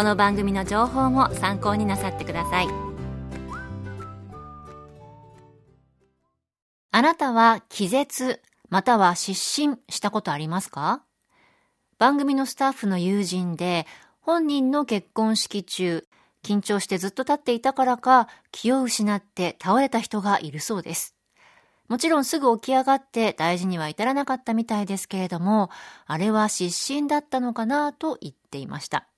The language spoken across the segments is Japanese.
この番組の情報も参考になさってください。あなたは気絶または失神したことありますか？番組のスタッフの友人で本人の結婚式中緊張してずっと立っていたからか気を失って倒れた人がいるそうです。もちろんすぐ起き上がって大事には至らなかったみたいですけれども、あれは失神だったのかなと言っていました。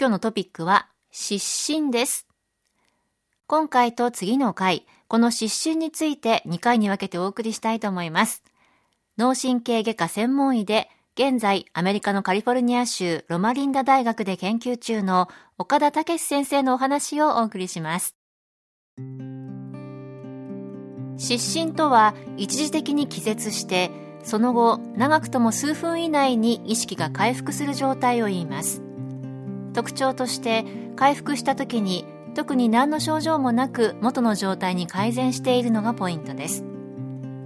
今日のトピックは失神です。今回と次の回、この失神について2回に分けてお送りしたいと思います。脳神経外科専門医で、現在アメリカのカリフォルニア州ロマリンダ大学で研究中の岡田武先生のお話をお送りします。失神とは一時的に気絶して、その後長くとも数分以内に意識が回復する状態を言います。特徴として回復した時に特に何の症状もなく元の状態に改善しているのがポイントです。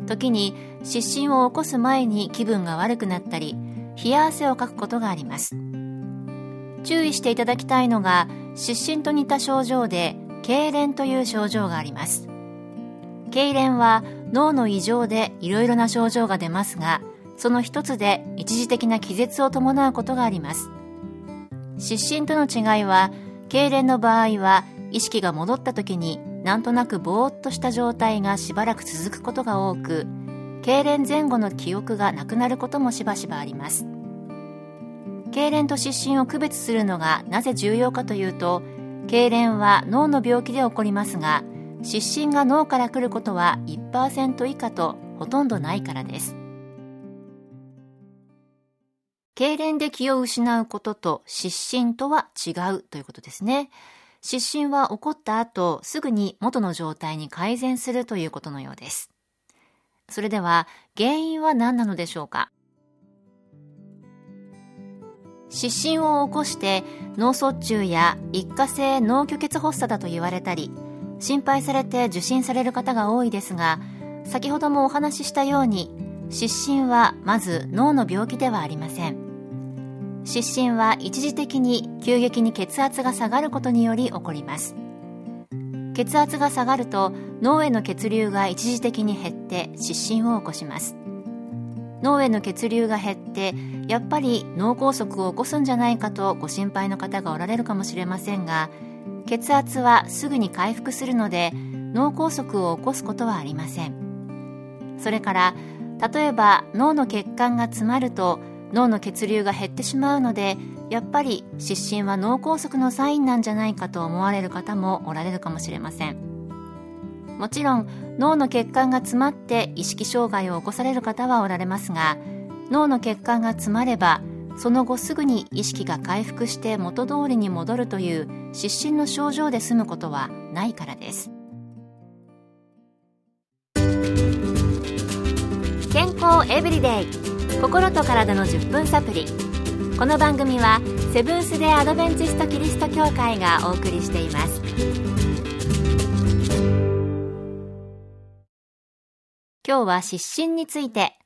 時に失神を起こす前に気分が悪くなったり冷や汗をかくことがあります。注意していただきたいのが失神と似た症状で痙攣という症状があります。痙攣は脳の異常でいろいろな症状が出ますがその一つで一時的な気絶を伴うことがあります。失神との違いは痙攣の場合は意識が戻った時になんとなくぼーっとした状態がしばらく続くことが多く痙攣前後の記憶がなくなることもしばしばあります。痙攣と失神を区別するのがなぜ重要かというと痙攣は脳の病気で起こりますが失神が脳から来ることは1%以下とほとんどないからです。痙攣で気を失うことと失神とは違うということですね。失神は起こった後、すぐに元の状態に改善するということのようです。それでは、原因は何なのでしょうか？失神を起こして脳卒中や一過性脳虚血発作だと言われたり心配されて受診される方が多いですが先ほどもお話ししたように失神はまず脳の病気ではありません失神は一時的に急激に血圧が下がることにより起こります。血圧が下がると脳への血流が一時的に減って失神を起こします。脳への血流が減ってやっぱり脳梗塞を起こすんじゃないかとご心配の方がおられるかもしれませんが血圧はすぐに回復するので脳梗塞を起こすことはありません。それから例えば脳の血管が詰まると脳の血流が減ってしまうのでやっぱり失神は脳梗塞のサインなんじゃないかと思われる方もおられるかもしれません。もちろん脳の血管が詰まって意識障害を起こされる方はおられますが脳の血管が詰まればその後すぐに意識が回復して元通りに戻るという失神の症状で済むことはないからです。健康エブリデイ。心と体の10分サプリ。この番組はセブンス・デ・アドベンチスト・キリスト教会がお送りしています。今日は失神について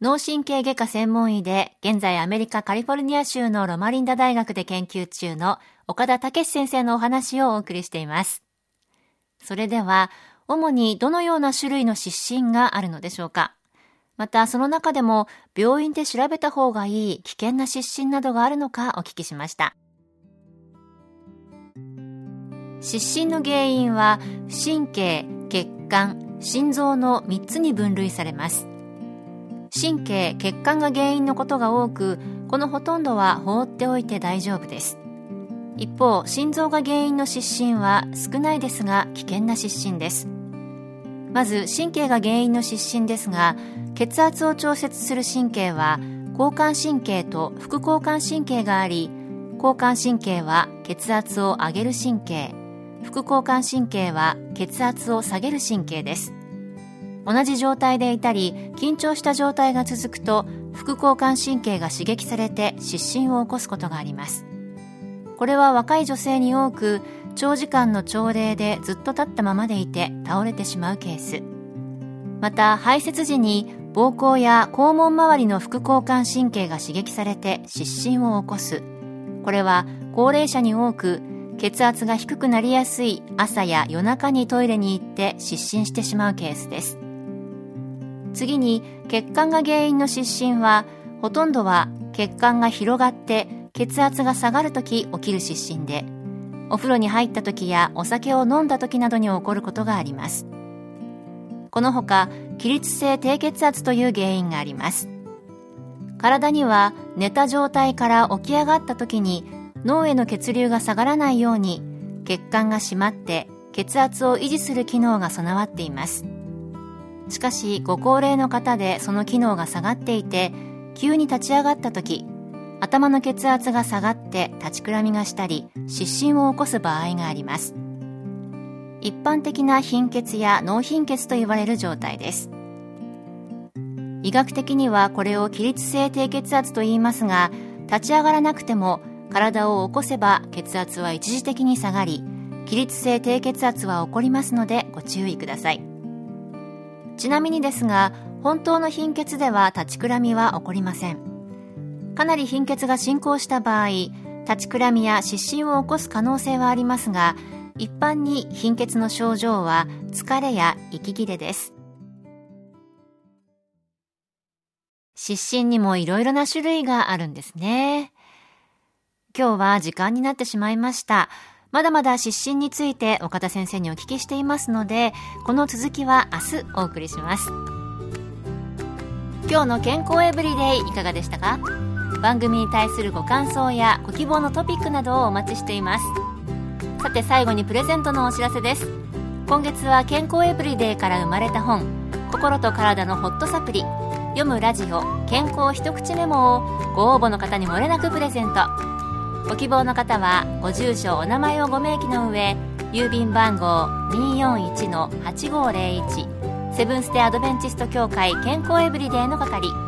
脳神経外科専門医で現在アメリカカリフォルニア州のロマリンダ大学で研究中の岡田武先生のお話をお送りしています。それでは主にどのような種類の失神があるのでしょうか？またその中でも病院で調べた方がいい危険な失神などがあるのかお聞きしました。失神の原因は神経血管心臓の3つに分類されます。神経血管が原因のことが多くこのほとんどは放っておいて大丈夫です。一方心臓が原因の失神は少ないですが危険な失神です。まず神経が原因の失神ですが血圧を調節する神経は交感神経と副交感神経があり交感神経は血圧を上げる神経副交感神経は血圧を下げる神経です。同じ状態でいたり緊張した状態が続くと副交感神経が刺激されて失神を起こすことがあります。これは若い女性に多く長時間の朝礼でずっと立ったままでいて倒れてしまうケース。また排泄時に膀胱や肛門周りの副交感神経が刺激されて失神を起こす。これは高齢者に多く血圧が低くなりやすい朝や夜中にトイレに行って失神してしまうケースです。次に血管が原因の失神はほとんどは血管が広がって血圧が下がるとき起きる失神でお風呂に入った時やお酒を飲んだ時などに起こることがあります。このほか起立性低血圧という原因があります。体には寝た状態から起き上がった時に脳への血流が下がらないように血管が締まって血圧を維持する機能が備わっています。しかしご高齢の方でその機能が下がっていて急に立ち上がった時頭の血圧が下がって立ちくらみがしたり失神を起こす場合があります。一般的な貧血や脳貧血と言われる状態です。医学的にはこれを起立性低血圧と言いますが立ち上がらなくても体を起こせば血圧は一時的に下がり起立性低血圧は起こりますのでご注意ください。ちなみにですが本当の貧血では立ちくらみは起こりません。かなり貧血が進行した場合立ちくらみや失神を起こす可能性はありますが一般に貧血の症状は疲れや息切れです。失神にもいろいろな種類があるんですね。今日は時間になってしまいました。まだまだ失神について岡田先生にお聞きしていますのでこの続きは明日お送りします。今日の健康エブリデイいかがでしたか？番組に対するご感想やご希望のトピックなどをお待ちしています。さて最後にプレゼントのお知らせです。今月は健康エブリデイから生まれた本心と体のホットサプリ読むラジオ健康一口メモをご応募の方にもれなくプレゼント。ご希望の方はご住所お名前をご明記の上郵便番号241-8501セブンステアドベンチスト協会健康エブリデイの係。